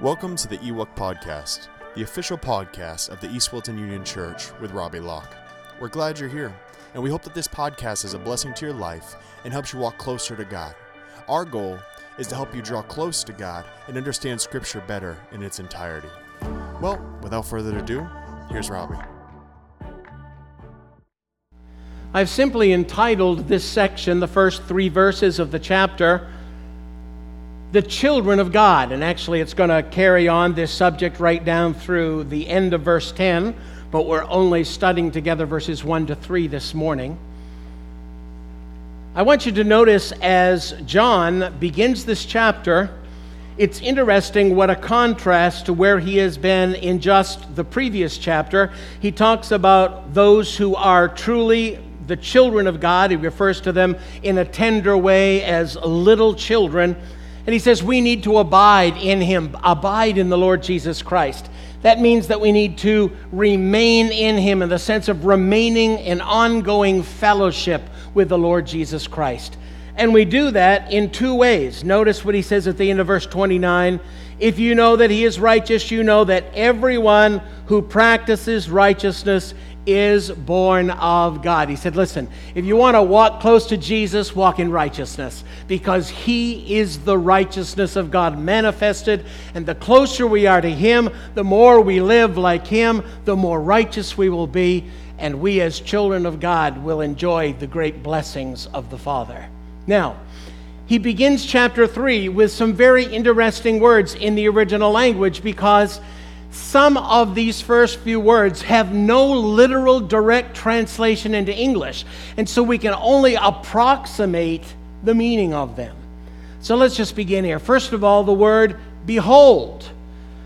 Welcome to the Ewok Podcast, the official podcast of the East Wilton Union Church with Robbie Locke. We're glad you're here, and we hope that this podcast is a blessing to your life and helps you walk closer to God. Our goal is to help you draw close to God and understand Scripture better in its entirety. Well, without further ado, here's Robbie. I've simply entitled this section, the first three verses of the chapter, the children of God. And actually, it's going to carry on this subject right down through the end of verse 10, but we're only studying together verses 1 to 3 this morning. I want you to notice as John begins this chapter, it's interesting what a contrast to where he has been in just the previous chapter. He talks about those who are truly the children of God. He refers to them in a tender way as little children. And he says we need to abide in him, abide in the Lord Jesus Christ. That means that we need to remain in him in the sense of remaining in ongoing fellowship with the Lord Jesus Christ. And we do that in two ways. Notice what he says at the end of verse 29 If you know that he is righteous, you know that everyone who practices righteousness is born of God. He said, Listen, if you want to walk close to Jesus, walk in righteousness, because he is the righteousness of God manifested. And the closer we are to him, the more we live like him, the more righteous we will be. And we, as children of God, will enjoy the great blessings of the Father. Now, he begins chapter 3 with some very interesting words in the original language because some of these first few words have no literal direct translation into English, and so we can only approximate the meaning of them. So let's just begin here. First of all, the word behold.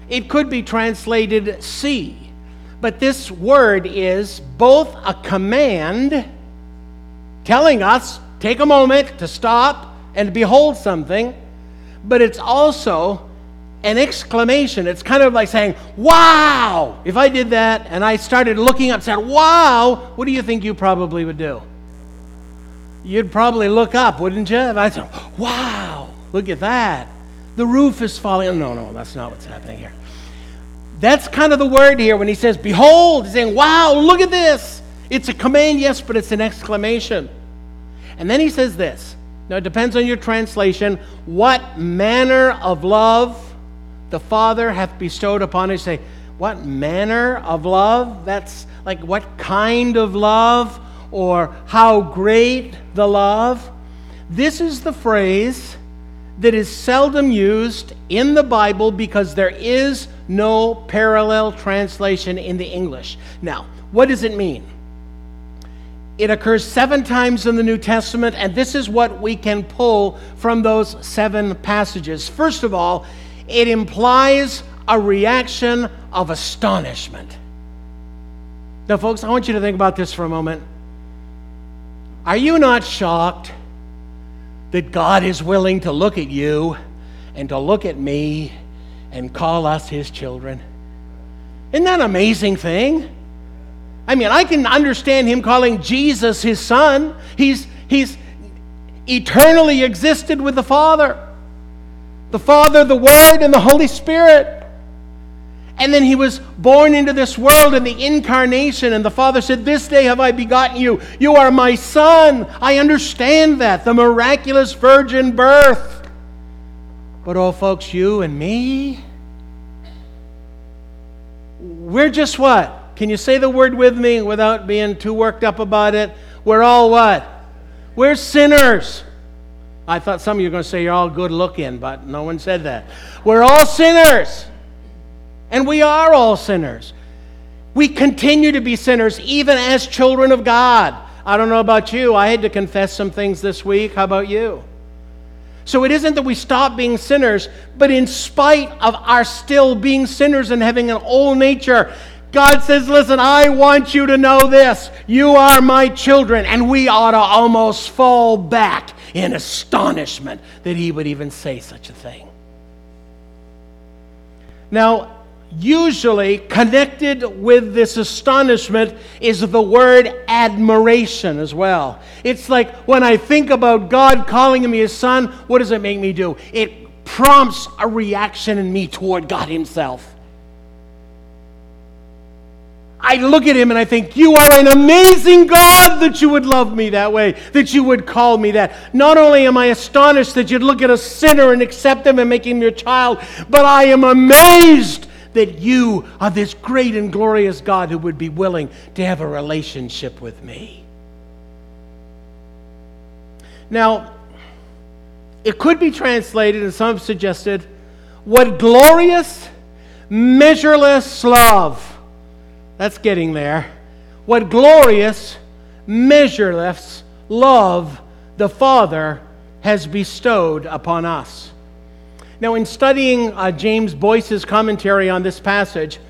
It could be translated see, but this word is both a command telling us take a moment to stop and behold something, but it's also an exclamation. It's kind of like saying, wow! If I did that and I started looking up and said, wow, what do you think you probably would do? You'd probably look up, wouldn't you? If I said, wow, look at that. The roof is falling. No, no, that's not what's happening here. That's kind of the word here when he says, behold, he's saying, wow, look at this. It's a command, yes, but it's an exclamation. And then he says this. Now, it depends on your translation. What manner of love the Father hath bestowed upon us. Say, what manner of love? That's like what kind of love or how great the love. This is the phrase that is seldom used in the Bible because there is no parallel translation in the English. Now, what does it mean? It occurs seven times in the New Testament, and this is what we can pull from those seven passages. First of all, it implies a reaction of astonishment. Now, folks, I want you to think about this for a moment. Are you not shocked that God is willing to look at you and to look at me and call us his children? Isn't that an amazing thing? I mean, I can understand him calling Jesus his son. He's, he's eternally existed with the Father the Father, the Word, and the Holy Spirit. And then he was born into this world in the incarnation, and the Father said, This day have I begotten you. You are my Son. I understand that, the miraculous virgin birth. But, oh, folks, you and me, we're just what? Can you say the word with me without being too worked up about it? We're all what? We're sinners. I thought some of you were going to say you're all good looking, but no one said that. We're all sinners. And we are all sinners. We continue to be sinners, even as children of God. I don't know about you. I had to confess some things this week. How about you? So it isn't that we stop being sinners, but in spite of our still being sinners and having an old nature, God says, Listen, I want you to know this. You are my children. And we ought to almost fall back in astonishment that he would even say such a thing. Now, usually connected with this astonishment is the word admiration as well. It's like when I think about God calling me his son, what does it make me do? It prompts a reaction in me toward God Himself. I look at him and I think, You are an amazing God that you would love me that way, that you would call me that. Not only am I astonished that you'd look at a sinner and accept him and make him your child, but I am amazed that you are this great and glorious God who would be willing to have a relationship with me. Now, it could be translated, and some have suggested, what glorious, measureless love that's getting there. What glorious, measureless love the Father has bestowed upon us. Now, in studying uh, James Boice's commentary on this passage,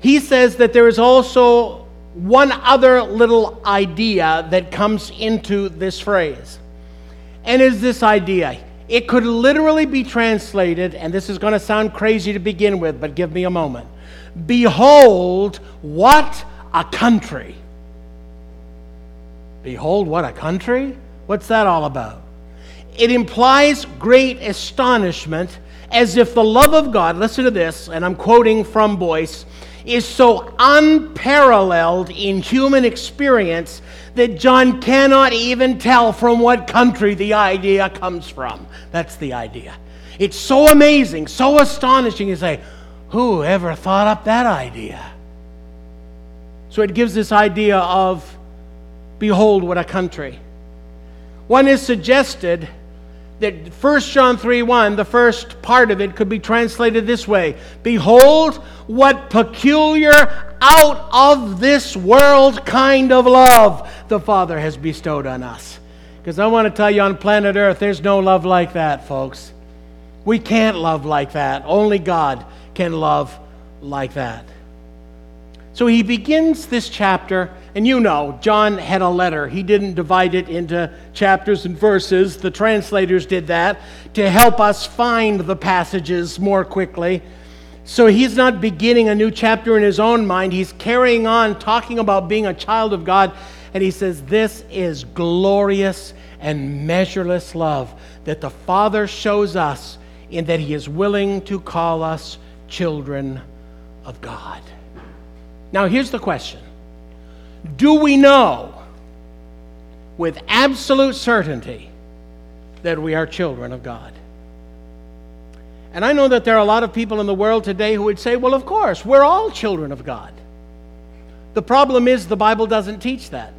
he says that there is also one other little idea that comes into this phrase. And is this idea. It could literally be translated, and this is going to sound crazy to begin with, but give me a moment. Behold, what a country! Behold, what a country? What's that all about? It implies great astonishment as if the love of God, listen to this, and I'm quoting from Boice, is so unparalleled in human experience that John cannot even tell from what country the idea comes from. That's the idea. It's so amazing, so astonishing. You say, who ever thought up that idea? So it gives this idea of, behold, what a country. One is suggested that 1 John 3 1, the first part of it, could be translated this way Behold, what peculiar, out of this world kind of love the Father has bestowed on us. Because I want to tell you, on planet Earth, there's no love like that, folks. We can't love like that. Only God can love like that. So he begins this chapter, and you know, John had a letter. He didn't divide it into chapters and verses. The translators did that to help us find the passages more quickly. So he's not beginning a new chapter in his own mind. He's carrying on talking about being a child of God. And he says, This is glorious and measureless love that the Father shows us in that he is willing to call us children of God. Now, here's the question Do we know with absolute certainty that we are children of God? And I know that there are a lot of people in the world today who would say, well, of course, we're all children of God. The problem is the Bible doesn't teach that.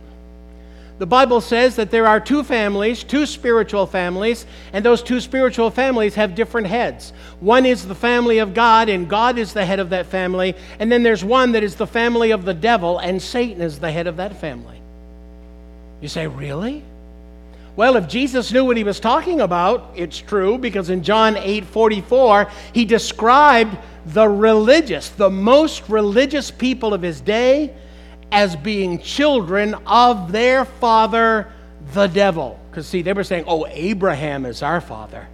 The Bible says that there are two families, two spiritual families, and those two spiritual families have different heads. One is the family of God, and God is the head of that family. And then there's one that is the family of the devil, and Satan is the head of that family. You say, really? Well, if Jesus knew what he was talking about, it's true, because in John 8 44, he described the religious, the most religious people of his day as being children of their father, the devil. Because, see, they were saying, oh, Abraham is our father.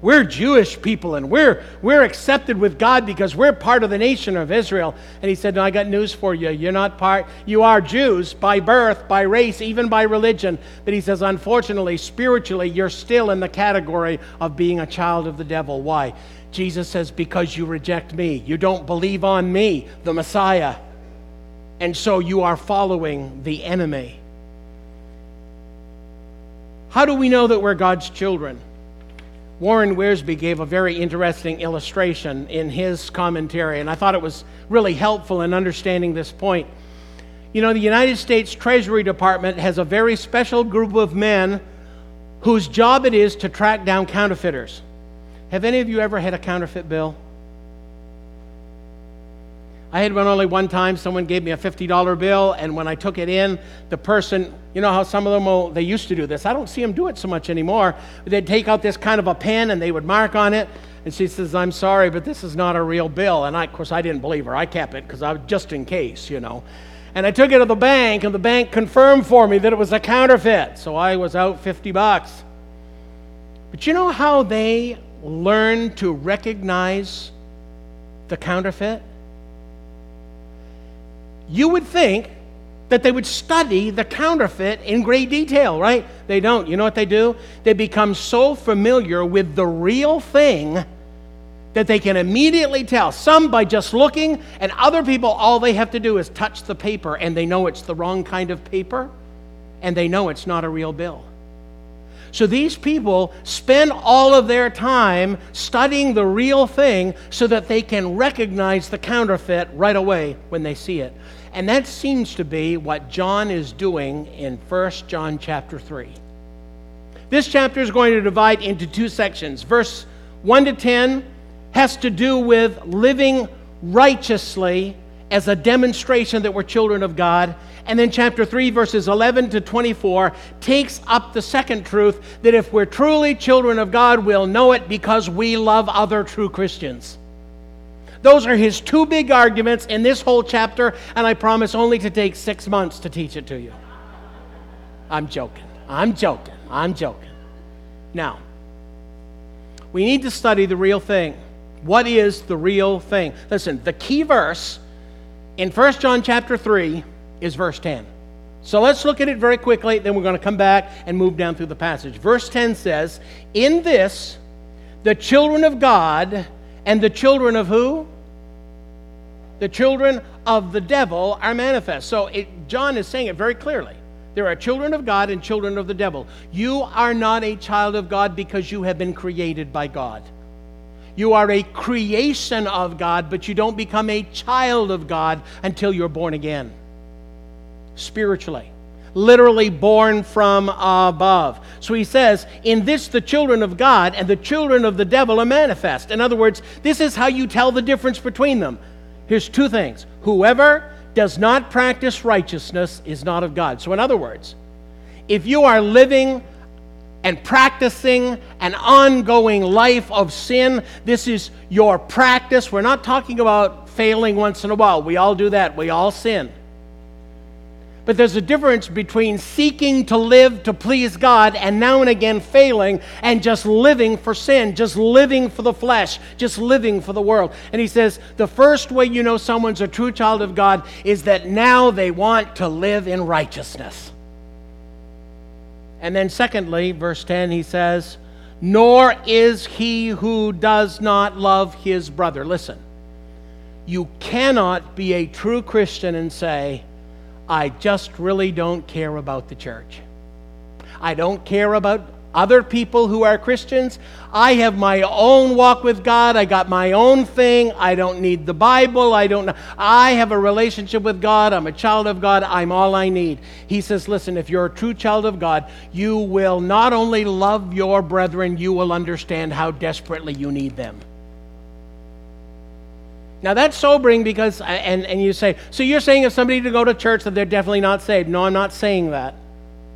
We're Jewish people and we're, we're accepted with God because we're part of the nation of Israel. And he said, No, I got news for you. You're not part, you are Jews by birth, by race, even by religion. But he says, Unfortunately, spiritually, you're still in the category of being a child of the devil. Why? Jesus says, Because you reject me. You don't believe on me, the Messiah and so you are following the enemy. How do we know that we're God's children? Warren Wiersbe gave a very interesting illustration in his commentary, and I thought it was really helpful in understanding this point. You know, the United States Treasury Department has a very special group of men whose job it is to track down counterfeiters. Have any of you ever had a counterfeit bill? I had one only one time. Someone gave me a $50 bill, and when I took it in, the person, you know how some of them will, they used to do this. I don't see them do it so much anymore. They'd take out this kind of a pen and they would mark on it. And she says, I'm sorry, but this is not a real bill. And I, of course, I didn't believe her. I kept it because I was just in case, you know. And I took it to the bank, and the bank confirmed for me that it was a counterfeit. So I was out 50 bucks. But you know how they learn to recognize the counterfeit? You would think that they would study the counterfeit in great detail, right? They don't. You know what they do? They become so familiar with the real thing that they can immediately tell. Some by just looking, and other people, all they have to do is touch the paper and they know it's the wrong kind of paper and they know it's not a real bill. So these people spend all of their time studying the real thing so that they can recognize the counterfeit right away when they see it. And that seems to be what John is doing in 1 John chapter 3. This chapter is going to divide into two sections. Verse 1 to 10 has to do with living righteously as a demonstration that we're children of God. And then chapter 3, verses 11 to 24, takes up the second truth that if we're truly children of God, we'll know it because we love other true Christians. Those are his two big arguments in this whole chapter, and I promise only to take six months to teach it to you. I'm joking. I'm joking. I'm joking. Now, we need to study the real thing. What is the real thing? Listen, the key verse in 1 John chapter 3 is verse 10. So let's look at it very quickly, then we're going to come back and move down through the passage. Verse 10 says, In this, the children of God and the children of who? The children of the devil are manifest. So it, John is saying it very clearly. There are children of God and children of the devil. You are not a child of God because you have been created by God. You are a creation of God, but you don't become a child of God until you're born again. Spiritually. Literally born from above. So he says, In this the children of God and the children of the devil are manifest. In other words, this is how you tell the difference between them. Here's two things whoever does not practice righteousness is not of God. So, in other words, if you are living and practicing an ongoing life of sin. This is your practice. We're not talking about failing once in a while. We all do that, we all sin. But there's a difference between seeking to live to please God and now and again failing and just living for sin, just living for the flesh, just living for the world. And he says the first way you know someone's a true child of God is that now they want to live in righteousness. And then, secondly, verse 10, he says, Nor is he who does not love his brother. Listen, you cannot be a true Christian and say, I just really don't care about the church. I don't care about other people who are Christians. I have my own walk with God. I got my own thing. I don't need the Bible. I don't I have a relationship with God. I'm a child of God. I'm all I need. He says, "Listen, if you're a true child of God, you will not only love your brethren, you will understand how desperately you need them." Now that's sobering because and and you say, "So you're saying if somebody to go to church that they're definitely not saved?" No, I'm not saying that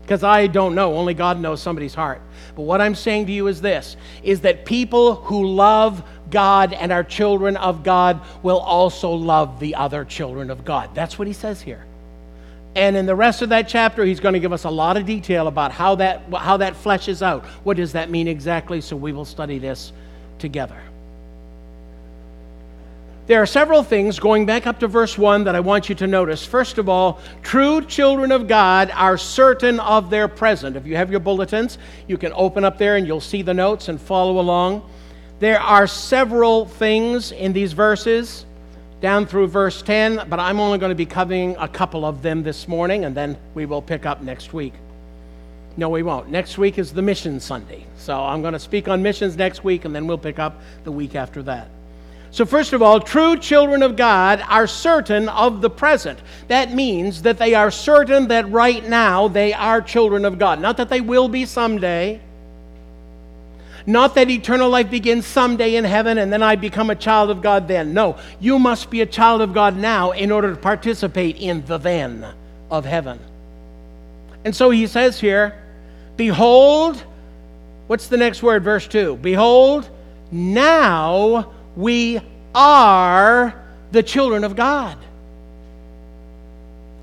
because I don't know. Only God knows somebody's heart. But what I'm saying to you is this is that people who love God and are children of God will also love the other children of God. That's what he says here. And in the rest of that chapter, he's going to give us a lot of detail about how that, how that fleshes out. What does that mean exactly? So we will study this together. There are several things going back up to verse 1 that I want you to notice. First of all, true children of God are certain of their present. If you have your bulletins, you can open up there and you'll see the notes and follow along. There are several things in these verses down through verse 10, but I'm only going to be covering a couple of them this morning and then we will pick up next week. No, we won't. Next week is the Mission Sunday. So I'm going to speak on missions next week and then we'll pick up the week after that. So, first of all, true children of God are certain of the present. That means that they are certain that right now they are children of God. Not that they will be someday. Not that eternal life begins someday in heaven and then I become a child of God then. No, you must be a child of God now in order to participate in the then of heaven. And so he says here, Behold, what's the next word? Verse 2 Behold, now we are the children of God.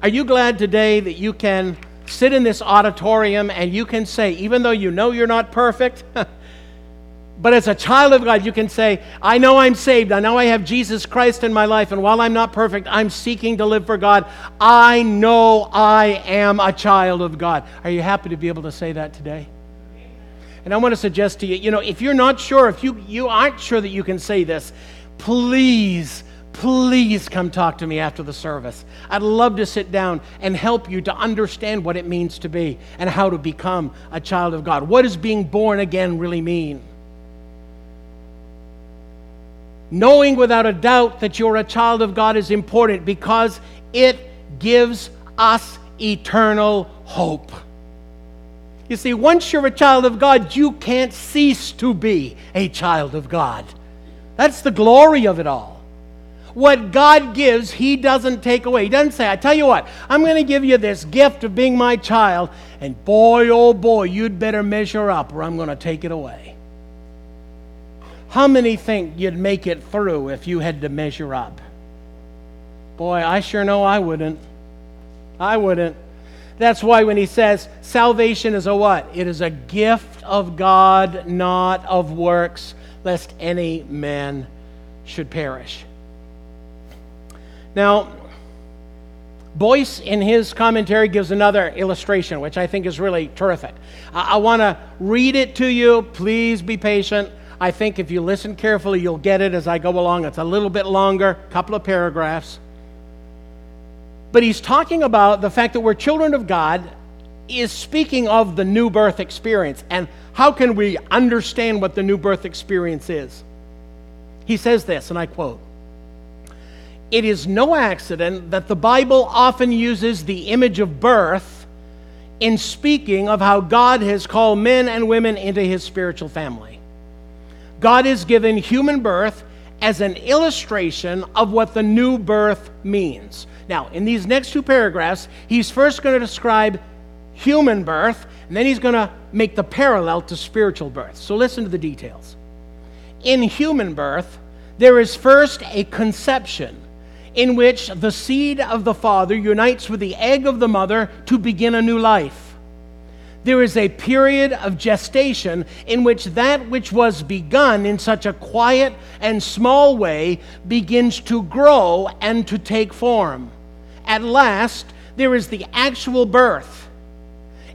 Are you glad today that you can sit in this auditorium and you can say, even though you know you're not perfect, But as a child of God, you can say, I know I'm saved. I know I have Jesus Christ in my life. And while I'm not perfect, I'm seeking to live for God. I know I am a child of God. Are you happy to be able to say that today? And I want to suggest to you, you know, if you're not sure, if you, you aren't sure that you can say this, please, please come talk to me after the service. I'd love to sit down and help you to understand what it means to be and how to become a child of God. What does being born again really mean? Knowing without a doubt that you're a child of God is important because it gives us eternal hope. You see, once you're a child of God, you can't cease to be a child of God. That's the glory of it all. What God gives, He doesn't take away. He doesn't say, I tell you what, I'm going to give you this gift of being my child, and boy, oh boy, you'd better measure up or I'm going to take it away. How many think you'd make it through if you had to measure up? Boy, I sure know I wouldn't. I wouldn't. That's why when he says salvation is a what? It is a gift of God, not of works, lest any man should perish. Now, Boice, in his commentary, gives another illustration, which I think is really terrific. I, I want to read it to you. Please be patient. I think if you listen carefully, you'll get it as I go along. It's a little bit longer, a couple of paragraphs. But he's talking about the fact that we're children of God, is speaking of the new birth experience. And how can we understand what the new birth experience is? He says this, and I quote It is no accident that the Bible often uses the image of birth in speaking of how God has called men and women into his spiritual family. God is given human birth as an illustration of what the new birth means. Now, in these next two paragraphs, he's first going to describe human birth, and then he's going to make the parallel to spiritual birth. So listen to the details. In human birth, there is first a conception in which the seed of the father unites with the egg of the mother to begin a new life there is a period of gestation in which that which was begun in such a quiet and small way begins to grow and to take form. At last, there is the actual birth.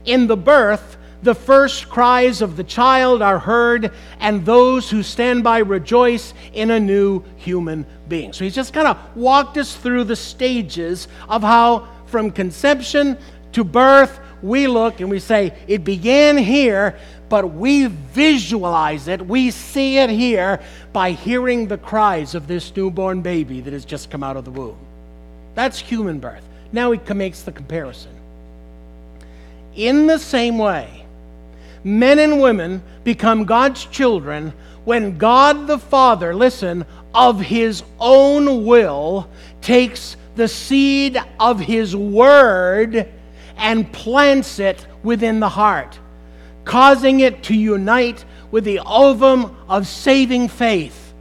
In the birth, the first cries of the child are heard, and those who stand by rejoice in a new human being. So he's just kind of walked us through the stages of how, from conception to birth, we look and we say, it began here, but we visualize it, we see it here by hearing the cries of this newborn baby that has just come out of the womb. That's human birth. Now he makes the comparison. In the same way, men and women become God's children when God the Father, listen, of his own will takes the seed of his word and plants it within the heart, causing it to unite with the ovum of saving faith,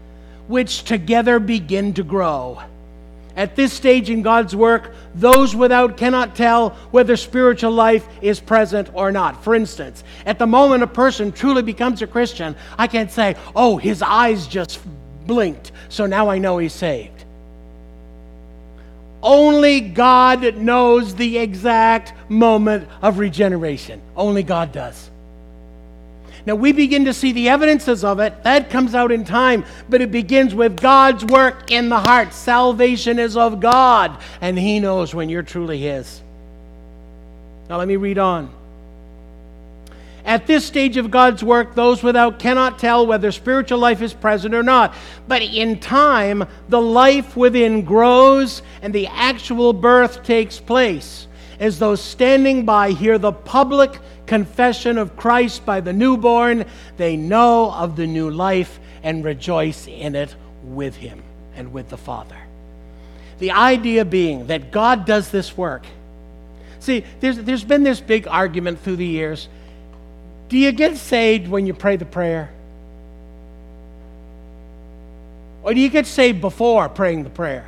which together begin to grow. At this stage in God's work, those without cannot tell whether spiritual life is present or not. For instance, at the moment a person truly becomes a Christian, I can't say, oh, his eyes just blinked, so now I know he's saved. Only God knows the exact moment of regeneration. Only God does. Now we begin to see the evidences of it. That comes out in time, but it begins with God's work in the heart. Salvation is of God, and He knows when you're truly His. Now let me read on. At this stage of God's work, those without cannot tell whether spiritual life is present or not. But in time, the life within grows and the actual birth takes place. As those standing by hear the public confession of Christ by the newborn, they know of the new life and rejoice in it with Him and with the Father. The idea being that God does this work. See, there's, there's been this big argument through the years do you get saved when you pray the prayer? Or do you get saved before praying the prayer?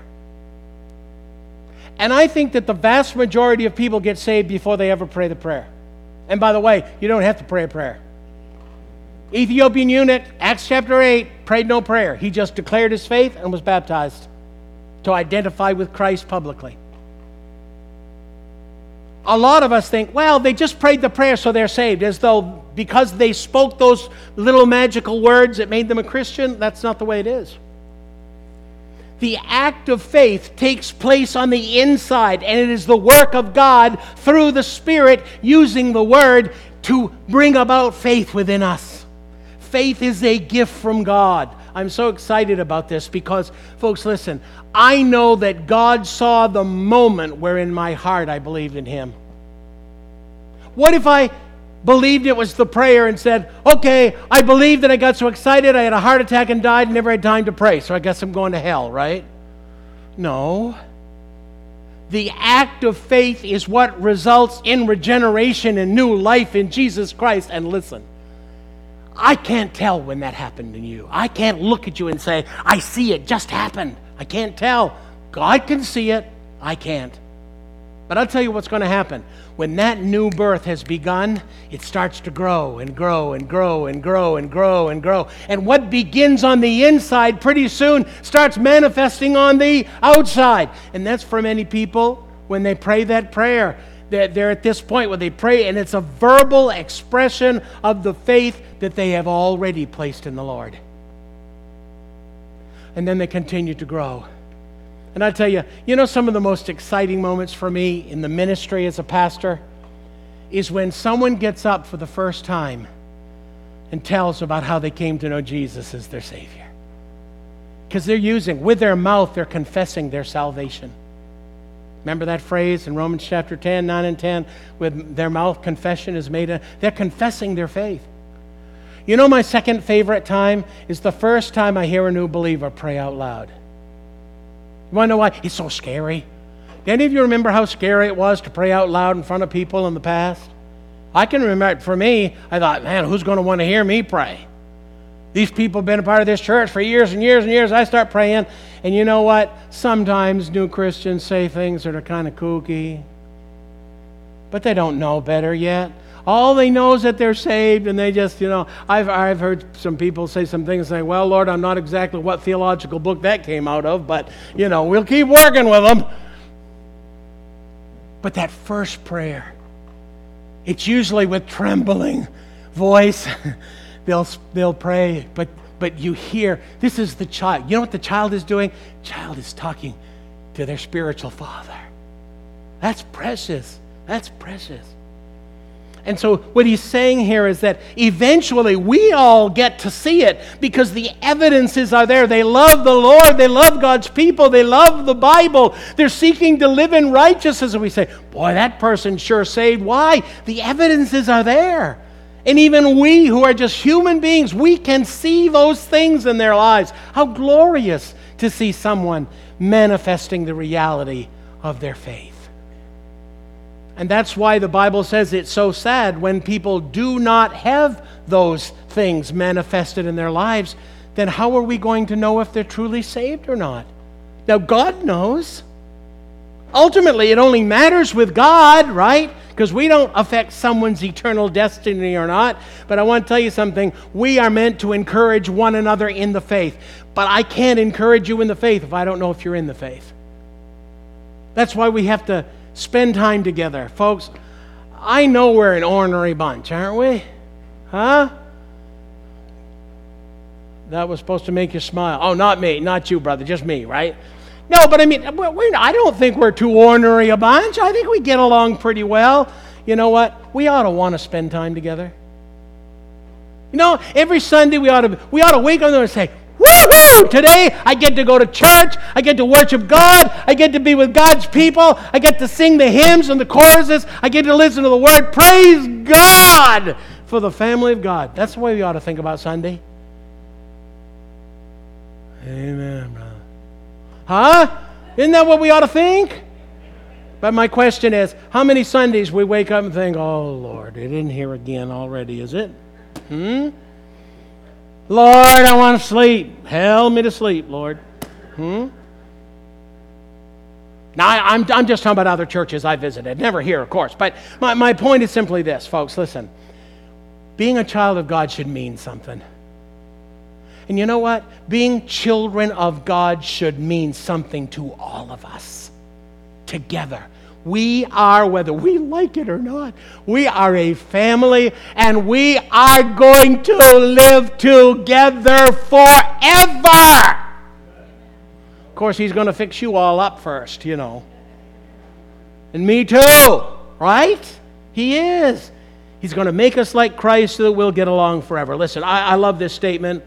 And I think that the vast majority of people get saved before they ever pray the prayer. And by the way, you don't have to pray a prayer. Ethiopian eunuch, Acts chapter 8, prayed no prayer. He just declared his faith and was baptized to identify with Christ publicly. A lot of us think, well, they just prayed the prayer so they're saved, as though because they spoke those little magical words it made them a Christian. That's not the way it is. The act of faith takes place on the inside, and it is the work of God through the Spirit using the Word to bring about faith within us. Faith is a gift from God. I'm so excited about this because, folks, listen, I know that God saw the moment where in my heart I believed in Him. What if I believed it was the prayer and said, okay, I believed that I got so excited, I had a heart attack and died and never had time to pray, so I guess I'm going to hell, right? No. The act of faith is what results in regeneration and new life in Jesus Christ. And listen, I can't tell when that happened in you. I can't look at you and say, I see it just happened. I can't tell. God can see it. I can't. But I'll tell you what's going to happen. When that new birth has begun, it starts to grow and grow and grow and grow and grow and grow. And what begins on the inside pretty soon starts manifesting on the outside. And that's for many people when they pray that prayer. They're, they're at this point where they pray, and it's a verbal expression of the faith that they have already placed in the Lord. And then they continue to grow and I tell you, you know, some of the most exciting moments for me in the ministry as a pastor is when someone gets up for the first time and tells about how they came to know Jesus as their Savior. Because they're using, with their mouth, they're confessing their salvation. Remember that phrase in Romans chapter 10, 9 and 10? With their mouth, confession is made. They're confessing their faith. You know, my second favorite time is the first time I hear a new believer pray out loud. You want to know why? It's so scary. Do any of you remember how scary it was to pray out loud in front of people in the past? I can remember, for me, I thought, man, who's going to want to hear me pray? These people have been a part of this church for years and years and years. I start praying, and you know what? Sometimes new Christians say things that are kind of kooky, but they don't know better yet. All they know is that they're saved, and they just, you know, I've, I've heard some people say some things saying, well, Lord, I'm not exactly what theological book that came out of, but, you know, we'll keep working with them. But that first prayer, it's usually with trembling voice. they'll, they'll pray, but, but you hear, this is the child. You know what the child is doing? Child is talking to their spiritual father. That's precious. That's precious. And so, what he's saying here is that eventually we all get to see it because the evidences are there. They love the Lord, they love God's people, they love the Bible. They're seeking to live in righteousness. And we say, Boy, that person sure saved. Why? The evidences are there. And even we who are just human beings, we can see those things in their lives. How glorious to see someone manifesting the reality of their faith. And that's why the Bible says it's so sad when people do not have those things manifested in their lives. Then how are we going to know if they're truly saved or not? Now, God knows. Ultimately, it only matters with God, right? Because we don't affect someone's eternal destiny or not. But I want to tell you something. We are meant to encourage one another in the faith. But I can't encourage you in the faith if I don't know if you're in the faith. That's why we have to spend time together. Folks, I know we're an ornery bunch, aren't we? Huh? That was supposed to make you smile. Oh, not me, not you, brother, just me, right? No, but I mean, I don't think we're too ornery a bunch. I think we get along pretty well. You know what? We ought to want to spend time together. You know, every Sunday we ought to we ought to wake up and say, Woohoo! Today I get to go to church. I get to worship God. I get to be with God's people. I get to sing the hymns and the choruses. I get to listen to the word. Praise God for the family of God. That's the way we ought to think about Sunday. Amen, brother. Huh? Isn't that what we ought to think? But my question is how many Sundays we wake up and think, oh, Lord, it isn't here again already, is it? Hmm? Lord, I want to sleep. Help me to sleep, Lord. Hmm? Now, I, am I'm, I'm just talking about other churches I visited, never here, of course. But my, my point is simply this, folks listen. being a child of God should mean something. And you know what? Being children of God should mean something to all of us together. We are, whether we like it or not, we are a family and we are going to live together forever. Of course, He's going to fix you all up first, you know. And me too, right? He is. He's going to make us like Christ so that we'll get along forever. Listen, I, I love this statement.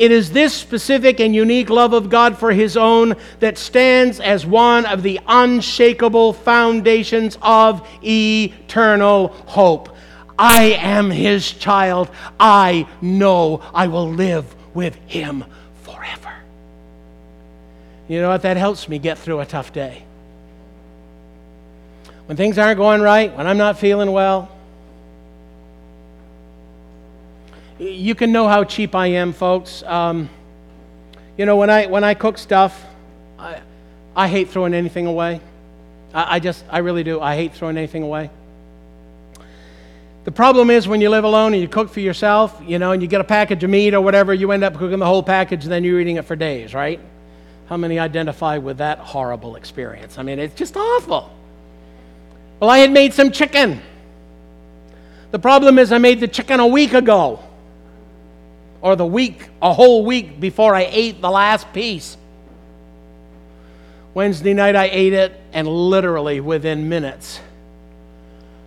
It is this specific and unique love of God for His own that stands as one of the unshakable foundations of eternal hope. I am His child. I know I will live with Him forever. You know what? That helps me get through a tough day. When things aren't going right, when I'm not feeling well, you can know how cheap I am, folks. Um, you know, when I, when I cook stuff, I, I hate throwing anything away. I, I just, I really do. I hate throwing anything away. The problem is when you live alone and you cook for yourself, you know, and you get a package of meat or whatever, you end up cooking the whole package and then you're eating it for days, right? How many identify with that horrible experience? I mean, it's just awful. Well, I had made some chicken. The problem is I made the chicken a week ago or the week, a whole week before I ate the last piece. Wednesday night, I ate it, and literally within minutes,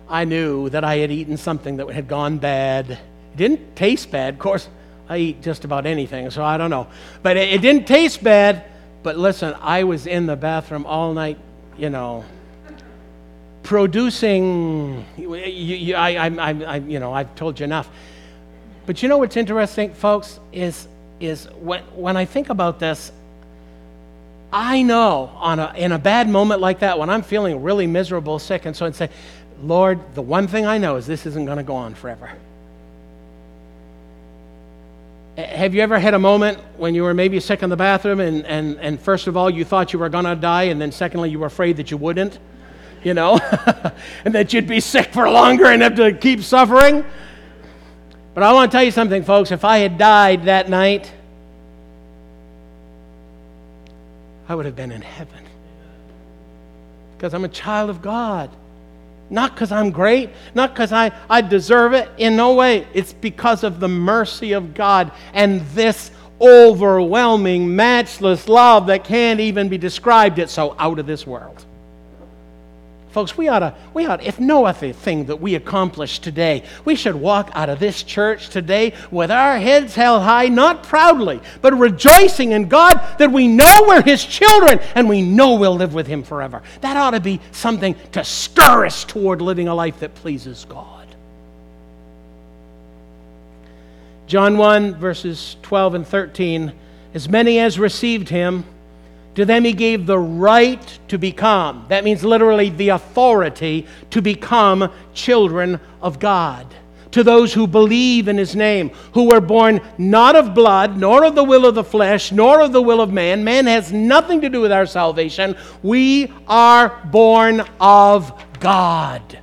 I knew that I had eaten something that had gone bad. It didn't taste bad. Of course, I eat just about anything, so I don't know. But it, it didn't taste bad. But listen, I was in the bathroom all night, you know, producing. You, you, I, I, I, you know, I've told you enough but you know what's interesting, folks, is, is when, when I think about this, I know on a, in a bad moment like that, when I'm feeling really miserable, sick, and so I'd say, Lord, the one thing I know is this isn't going to go on forever. Have you ever had a moment when you were maybe sick in the bathroom and, and, and first of all you thought you were going to die and then secondly you were afraid that you wouldn't, you know, and that you'd be sick for longer and have to keep suffering? But I want to tell you something, folks. If I had died that night, I would have been in heaven. Because I'm a child of God. Not because I'm great, not because I, I deserve it. In no way. It's because of the mercy of God and this overwhelming, matchless love that can't even be described. It's so out of this world. Folks, we ought to, we ought, if no other thing that we accomplish today, we should walk out of this church today with our heads held high, not proudly, but rejoicing in God that we know we're His children and we know we'll live with Him forever. That ought to be something to stir us toward living a life that pleases God. John 1, verses 12 and 13 As many as received Him, to them he gave the right to become. That means literally the authority to become children of God. To those who believe in his name, who were born not of blood, nor of the will of the flesh, nor of the will of man. Man has nothing to do with our salvation. We are born of God.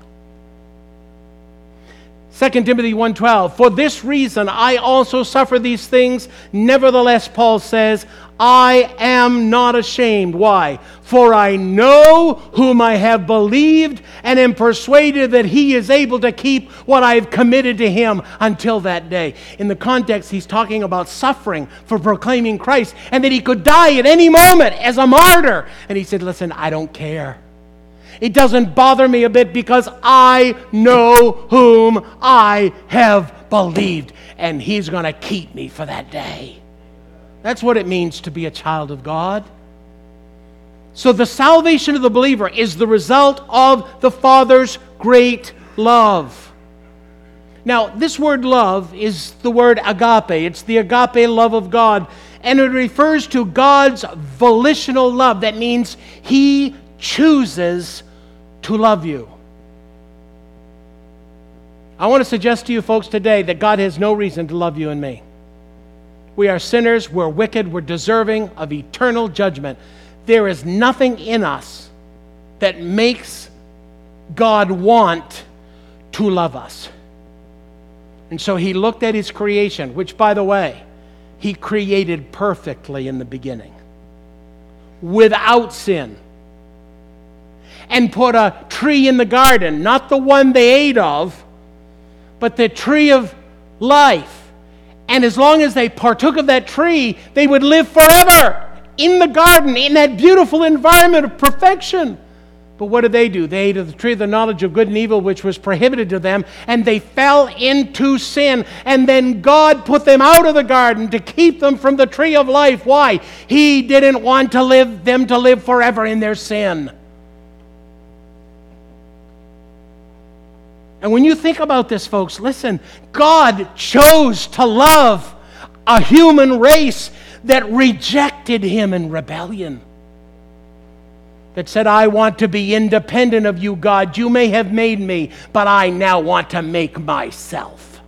2 Timothy 1:12 For this reason I also suffer these things. Nevertheless Paul says I am not ashamed. Why? For I know whom I have believed and am persuaded that he is able to keep what I have committed to him until that day. In the context he's talking about suffering for proclaiming Christ and that he could die at any moment as a martyr. And he said listen I don't care it doesn't bother me a bit because I know whom I have believed, and He's going to keep me for that day. That's what it means to be a child of God. So, the salvation of the believer is the result of the Father's great love. Now, this word love is the word agape. It's the agape love of God. And it refers to God's volitional love. That means He chooses to love you. I want to suggest to you folks today that God has no reason to love you and me. We are sinners, we're wicked, we're deserving of eternal judgment. There is nothing in us that makes God want to love us. And so he looked at his creation, which, by the way, he created perfectly in the beginning, without sin, and put a tree in the garden, not the one they ate of, but the tree of life. And as long as they partook of that tree, they would live forever in the garden, in that beautiful environment of perfection. But what did they do? They ate of the tree of the knowledge of good and evil, which was prohibited to them, and they fell into sin. And then God put them out of the garden to keep them from the tree of life. Why? He didn't want to live them to live forever in their sin. And when you think about this, folks, listen, God chose to love a human race that rejected him in rebellion that said, I want to be independent of you, God. You may have made me, but I now want to make myself.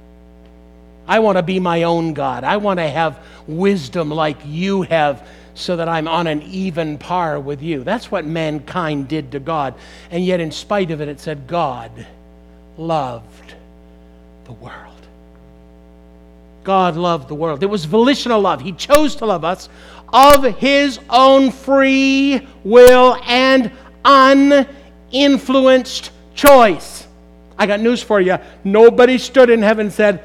I want to be my own God. I want to have wisdom like you have so that I'm on an even par with you. That's what mankind did to God. And yet, in spite of it, it said, God loved the world. God loved the world. It was volitional love. He chose to love us of his own free will and uninfluenced choice. I got news for you. Nobody stood in heaven and said,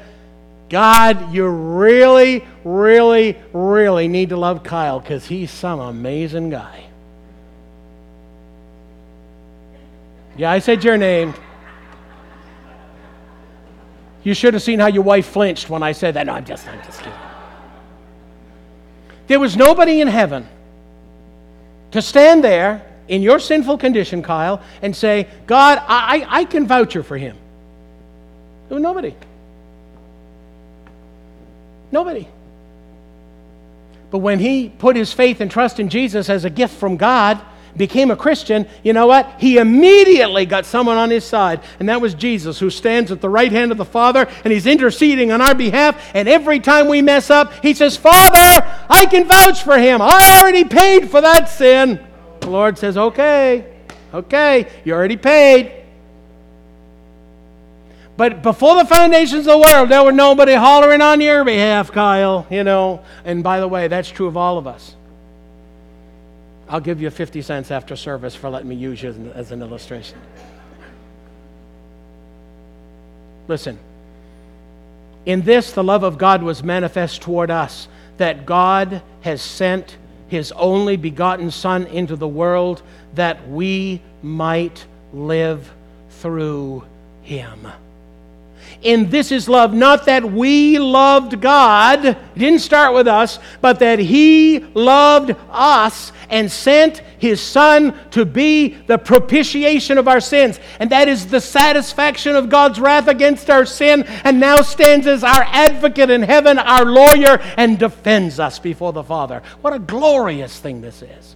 God, you really, really, really need to love Kyle because he's some amazing guy. Yeah, I said your name. You should have seen how your wife flinched when I said that. No, I'm just, I'm just kidding. There was nobody in heaven to stand there in your sinful condition, Kyle, and say, God, I, I can voucher for him. There was nobody. Nobody. But when he put his faith and trust in Jesus as a gift from God, became a Christian, you know what? He immediately got someone on his side, and that was Jesus, who stands at the right hand of the Father, and he's interceding on our behalf. And every time we mess up, he says, Father, I can vouch for him. I already paid for that sin. The Lord says, Okay, okay, you already paid. But before the foundations of the world, there was nobody hollering on your behalf, Kyle, you know. And by the way, that's true of all of us. I'll give you 50 cents after service for letting me use you as an, illustration. Listen, in this, the love of God was manifest toward us, that God has sent his only begotten Son into the world that we might live through him. In this is love, not that we loved God, it didn't start with us, but that He loved us and sent His Son to be the propitiation of our sins. And that is the satisfaction of God's wrath against our sin, and now stands as our advocate in heaven, our lawyer, and defends us before the Father. What a glorious thing this is.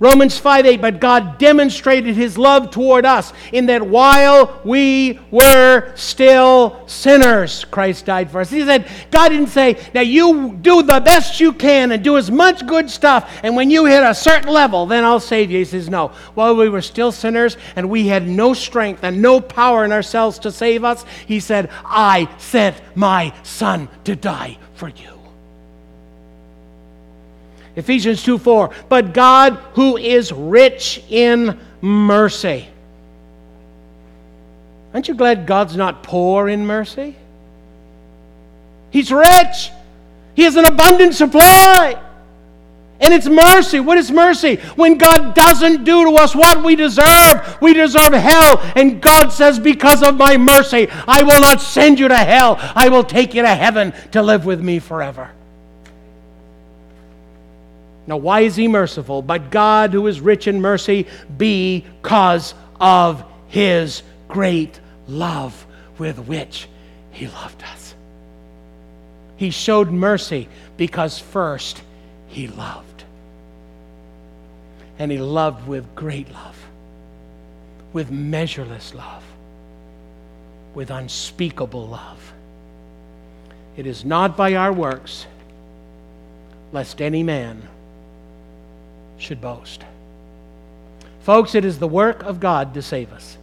Romans 5 8, but God demonstrated his love toward us in that while we were still sinners, Christ died for us. He said, God didn't say, now you do the best you can and do as much good stuff, and when you hit a certain level, then I'll save you. He says, no. While we were still sinners and we had no strength and no power in ourselves to save us, he said, I sent my son to die for you. Ephesians 2 4. But God, who is rich in mercy. Aren't you glad God's not poor in mercy? He's rich, He has an abundant supply. And it's mercy. What is mercy? When God doesn't do to us what we deserve. We deserve hell. And God says, Because of my mercy, I will not send you to hell. I will take you to heaven to live with me forever. Now, why is he merciful? But God, who is rich in mercy, because of his great love with which he loved us. He showed mercy because first he loved. And he loved with great love, with measureless love, with unspeakable love. It is not by our works, lest any man should boast. Folks, it is the work of God to save us.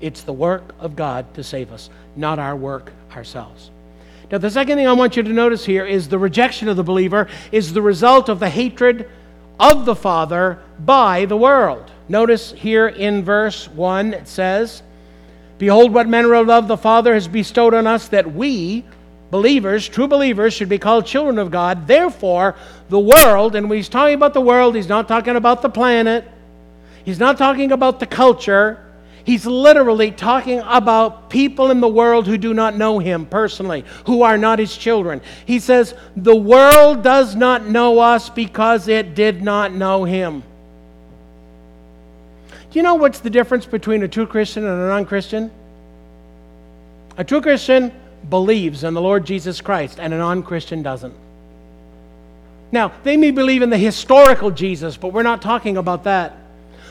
It's the work of God to save us, not our work ourselves. Now, the second thing I want you to notice here is the rejection of the believer is the result of the hatred of the Father by the world. Notice here in verse 1 it says, Behold, what manner of love the Father has bestowed on us that we, believers, true believers, should be called children of God. Therefore, the world, and when he's talking about the world, he's not talking about the planet, he's not talking about the culture. He's literally talking about people in the world who do not know him personally, who are not his children. He says, The world does not know us because it did not know him. Do you know what's the difference between a true Christian and a non Christian? A true Christian believes in the Lord Jesus Christ, and a non Christian doesn't. Now, they may believe in the historical Jesus, but we're not talking about that.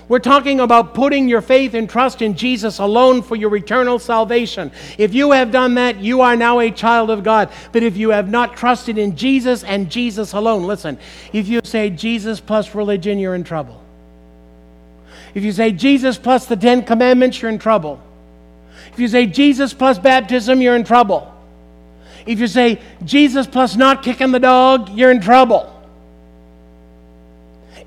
We're talking about putting your faith and trust in Jesus alone for your eternal salvation. If you have done that, you are now a child of God. But if you have not trusted in Jesus and Jesus alone, listen, if you say Jesus plus religion, you're in trouble. If you say Jesus plus the Ten Commandments, you're in trouble. If you say Jesus plus baptism, you're in trouble. If you say Jesus plus not kicking the dog, you're in trouble.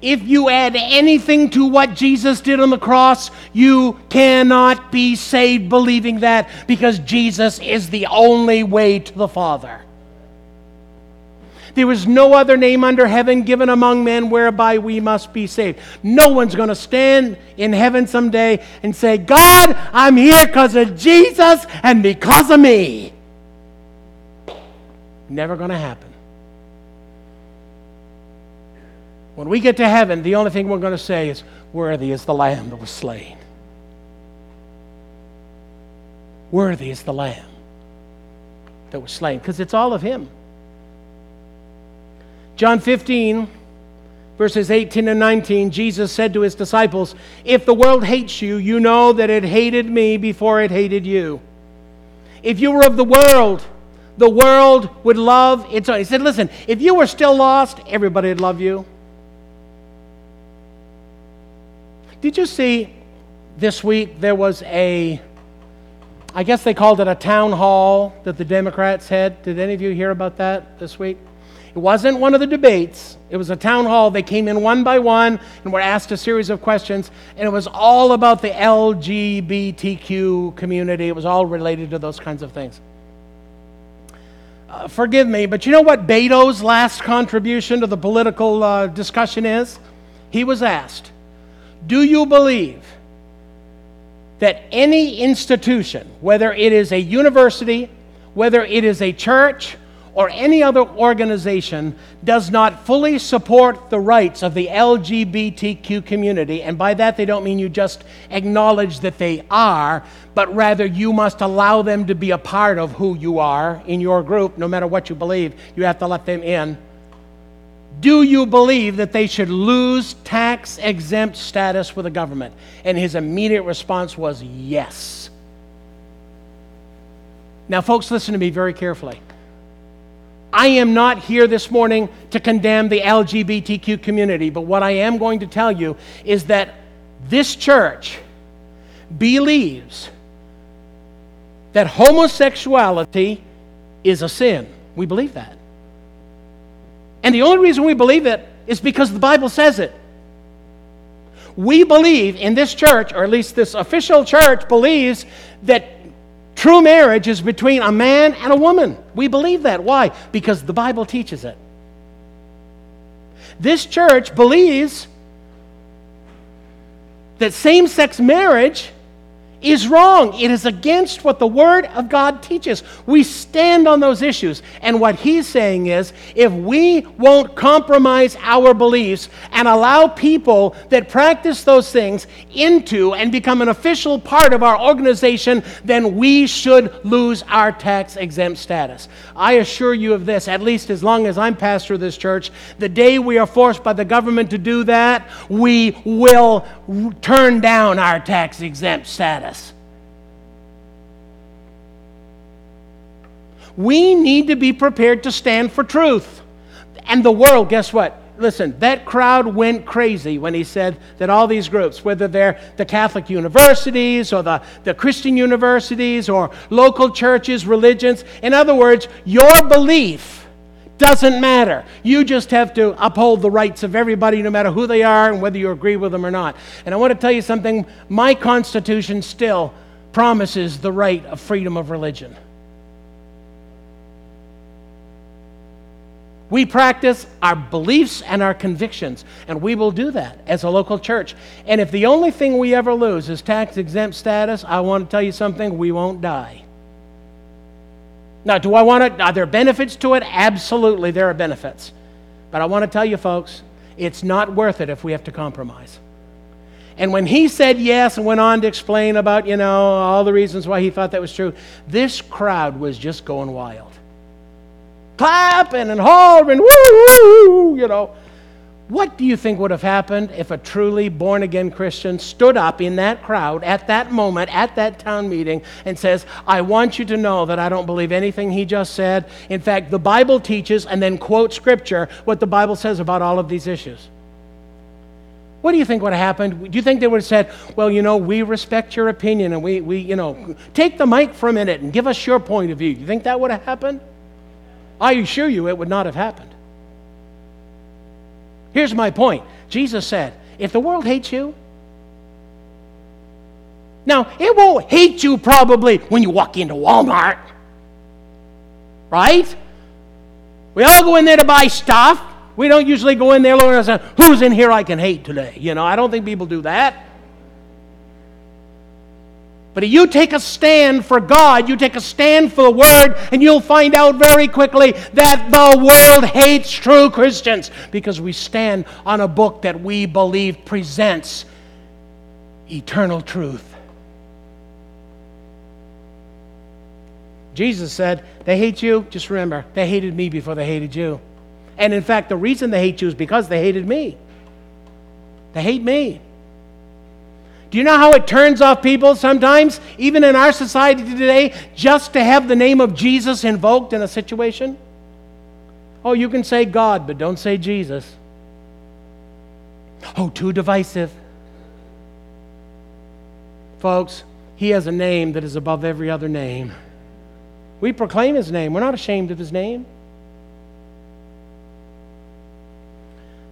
If you add anything to what Jesus did on the cross, you cannot be saved believing that because Jesus is the only way to the Father. There is no other name under heaven given among men whereby we must be saved. No one's going to stand in heaven someday and say, God, I'm here because of Jesus and because of me. Never going to happen. When we get to heaven, the only thing we're going to say is, Worthy is the Lamb that was slain. Worthy is the Lamb that was slain, because it's all of Him. John 15, verses 18 and 19, Jesus said to his disciples, If the world hates you, you know that it hated me before it hated you. If you were of the world, the world would love its own. He said, Listen, if you were still lost, everybody would love you. Did you see this week there was a, I guess they called it a town hall that the Democrats had? Did any of you hear about that this week? It wasn't one of the debates. It was a town hall. They came in one by one and were asked a series of questions, and it was all about the LGBTQ community. It was all related to those kinds of things. Uh, forgive me, but you know what Beto's last contribution to the political uh, discussion is? He was asked, Do you believe that any institution, whether it is a university, whether it is a church, or any other organization does not fully support the rights of the LGBTQ community, and by that they don't mean you just acknowledge that they are, but rather you must allow them to be a part of who you are in your group, no matter what you believe, you have to let them in. Do you believe that they should lose tax exempt status with the government? And his immediate response was yes. Now, folks, listen to me very carefully. I am not here this morning to condemn the LGBTQ community, but what I am going to tell you is that this church believes that homosexuality is a sin. We believe that. And the only reason we believe it is because the Bible says it. We believe in this church, or at least this official church believes that True marriage is between a man and a woman. We believe that. Why? Because the Bible teaches it. This church believes that same sex marriage is wrong. It is against what the Word of God teaches. We stand on those issues. And what he's saying is if we won't compromise our beliefs and allow people that practice those things into and become an official part of our organization, then we should lose our tax exempt status. I assure you of this, at least as long as I'm pastor of this church, the day we are forced by the government to do that, we will turn down our tax exempt status. We need to be prepared to stand for truth. And the world, guess what? listen, that crowd went crazy when he said that all these groups, whether they're the Catholic universities or the, the Christian universities or local churches, religions, in other words, your belief doesn't matter. You just have to uphold the rights of everybody, no matter who they are and whether you agree with them or not. And I want to tell you something my Constitution still promises the right of freedom of religion. We practice our beliefs and our convictions, and we will do that as a local church. And if the only thing we ever lose is tax exempt status, I want to tell you something we won't die. Now, do I want to? Are there benefits to it? Absolutely, there are benefits. But I want to tell you, folks, it's not worth it if we have to compromise. And when he said yes and went on to explain about, you know, all the reasons why he thought that was true, this crowd was just going wild clapping and hollering, woo, you know. What do you think would have happened if a truly born again Christian stood up in that crowd at that moment, at that town meeting, and says, I want you to know that I don't believe anything he just said. In fact, the Bible teaches, and then quote scripture, what the Bible says about all of these issues? What do you think would have happened? Do you think they would have said, Well, you know, we respect your opinion and we, we you know, take the mic for a minute and give us your point of view? Do you think that would have happened? I assure you it would not have happened. Here's my point Jesus said, if the world hates you, now it won't hate you probably when you walk into Walmart, right? We all go in there to buy stuff. We don't usually go in there looking and say, Who's in here I can hate today? You know, I don't think people do that. But you take a stand for God, you take a stand for the Word, and you'll find out very quickly that the world hates true Christians because we stand on a book that we believe presents eternal truth. Jesus said, They hate you. Just remember, they hated me before they hated you. And in fact, the reason they hate you is because they hated me. They hate me. Do you know how it turns off people sometimes, even in our society today, just to have the name of Jesus invoked in a situation? Oh, you can say God, but don't say Jesus. Oh, too divisive. Folks, he has a name that is above every other name. We proclaim his name, we're not ashamed of his name.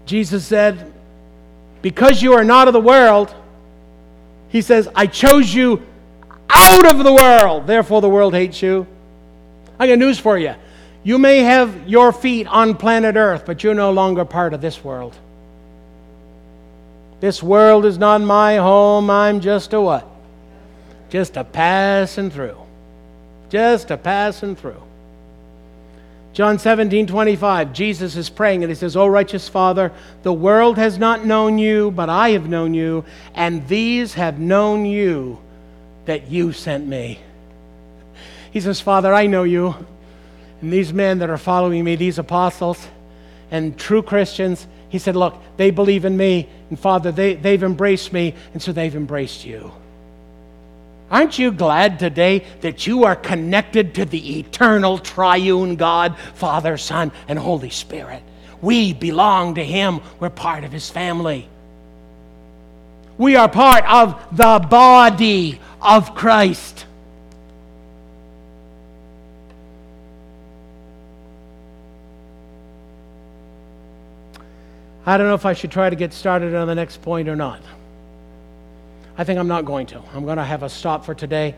Jesus said, Because you are not of the world, he says, I chose you out of the world, therefore the world hates you. I got news for you. You may have your feet on planet Earth, but you're no longer part of this world. This world is not my home. I'm just a what? Just a passing through. Just a passing through. John 17, 25, Jesus is praying and he says, O righteous Father, the world has not known you, but I have known you, and these have known you that you sent me. He says, Father, I know you. And these men that are following me, these apostles and true Christians, he said, Look, they believe in me, and Father, they, they've embraced me, and so they've embraced you. Aren't you glad today that you are connected to the eternal triune God, Father, Son, and Holy Spirit? We belong to Him, we're part of His family. We are part of the body of Christ. I don't know if I should try to get started on the next point or not. I think I'm not going to. I'm going to have a stop for today.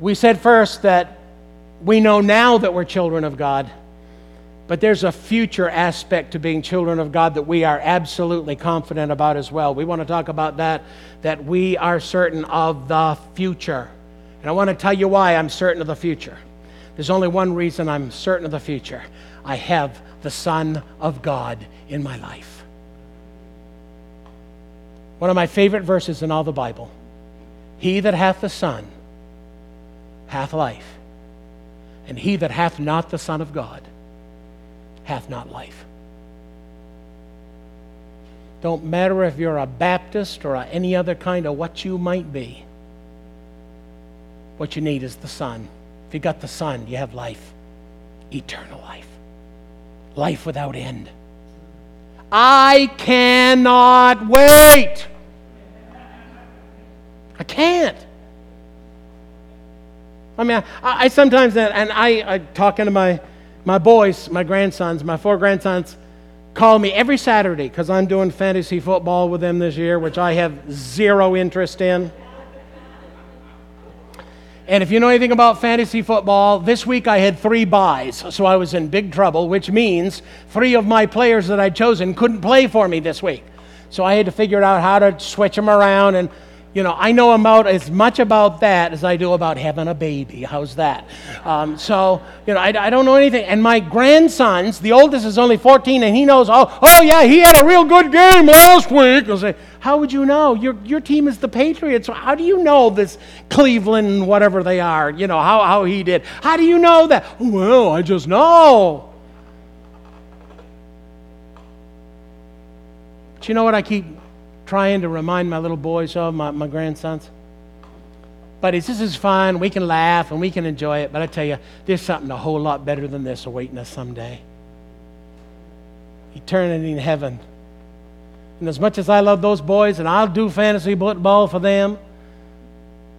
We said first that we know now that we're children of God, but there's a future aspect to being children of God that we are absolutely confident about as well. We want to talk about that, that we are certain of the future. And I want to tell you why I'm certain of the future. There's only one reason I'm certain of the future I have the Son of God in my life. One of my favorite verses in all the Bible He that hath the Son hath life, and he that hath not the Son of God hath not life. Don't matter if you're a Baptist or any other kind of what you might be. What you need is the Son. If you got the Son, you have life, eternal life. life without end. I cannot wait. I can't. I mean, I, I sometimes, and I, I talking to my, my boys, my grandsons, my four grandsons, call me every Saturday because I'm doing fantasy football with them this year, which I have zero interest in. And if you know anything about fantasy football, this week I had three byes, so I was in big trouble, which means three of my players that I'd chosen couldn't play for me this week. So I had to figure out how to switch them around and you know, I know about as much about that as I do about having a baby. How's that? Um, so, you know, I, I, don't know anything. And my grandsons, the oldest is only 14, and he knows, oh, oh yeah, he had a real good game last week. I'll say, how would you know? Your, your team is the Patriots. How do you know this Cleveland, whatever they are, you know, how, how he did? How do you know that? Well, I just know. But you know what I keep trying to remind my little boys of, my, my grandsons. But this is fun. We can laugh and we can enjoy it. But I tell you, there's something a whole lot better than this awaiting us someday. Eternity in heaven. And as much as I love those boys and I'll do fantasy football for them,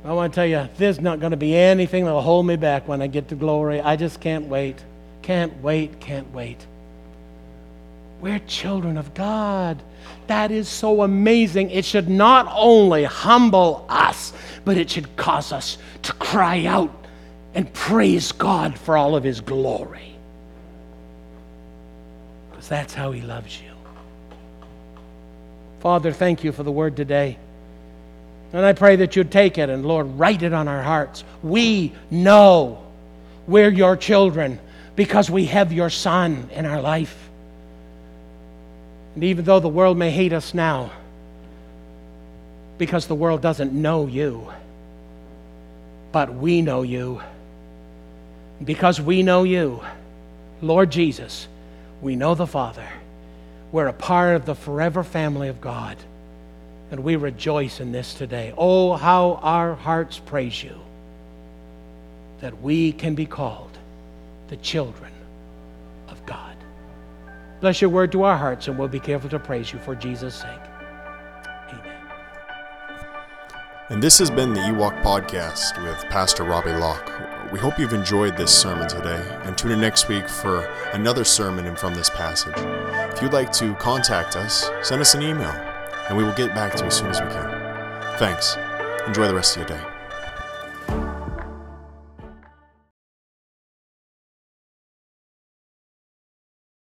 I want to tell you, there's not going to be anything that will hold me back when I get to glory. I just can't wait. Can't wait, can't wait. We're children of God. That is so amazing. It should not only humble us, but it should cause us to cry out and praise God for all of His glory. Because that's how He loves you. Father, thank you for the word today. And I pray that you'd take it and, Lord, write it on our hearts. We know we're your children because we have your Son in our life. And even though the world may hate us now, because the world doesn't know you, but we know you. Because we know you, Lord Jesus, we know the Father. We're a part of the forever family of God. And we rejoice in this today. Oh, how our hearts praise you that we can be called the children. Bless your word to our hearts, and we'll be careful to praise you for Jesus' sake. Amen. And this has been the Ewok Podcast with Pastor Robbie Locke. We hope you've enjoyed this sermon today, and tune in next week for another sermon and from this passage. If you'd like to contact us, send us an email, and we will get back to you as soon as we can. Thanks. Enjoy the rest of your day.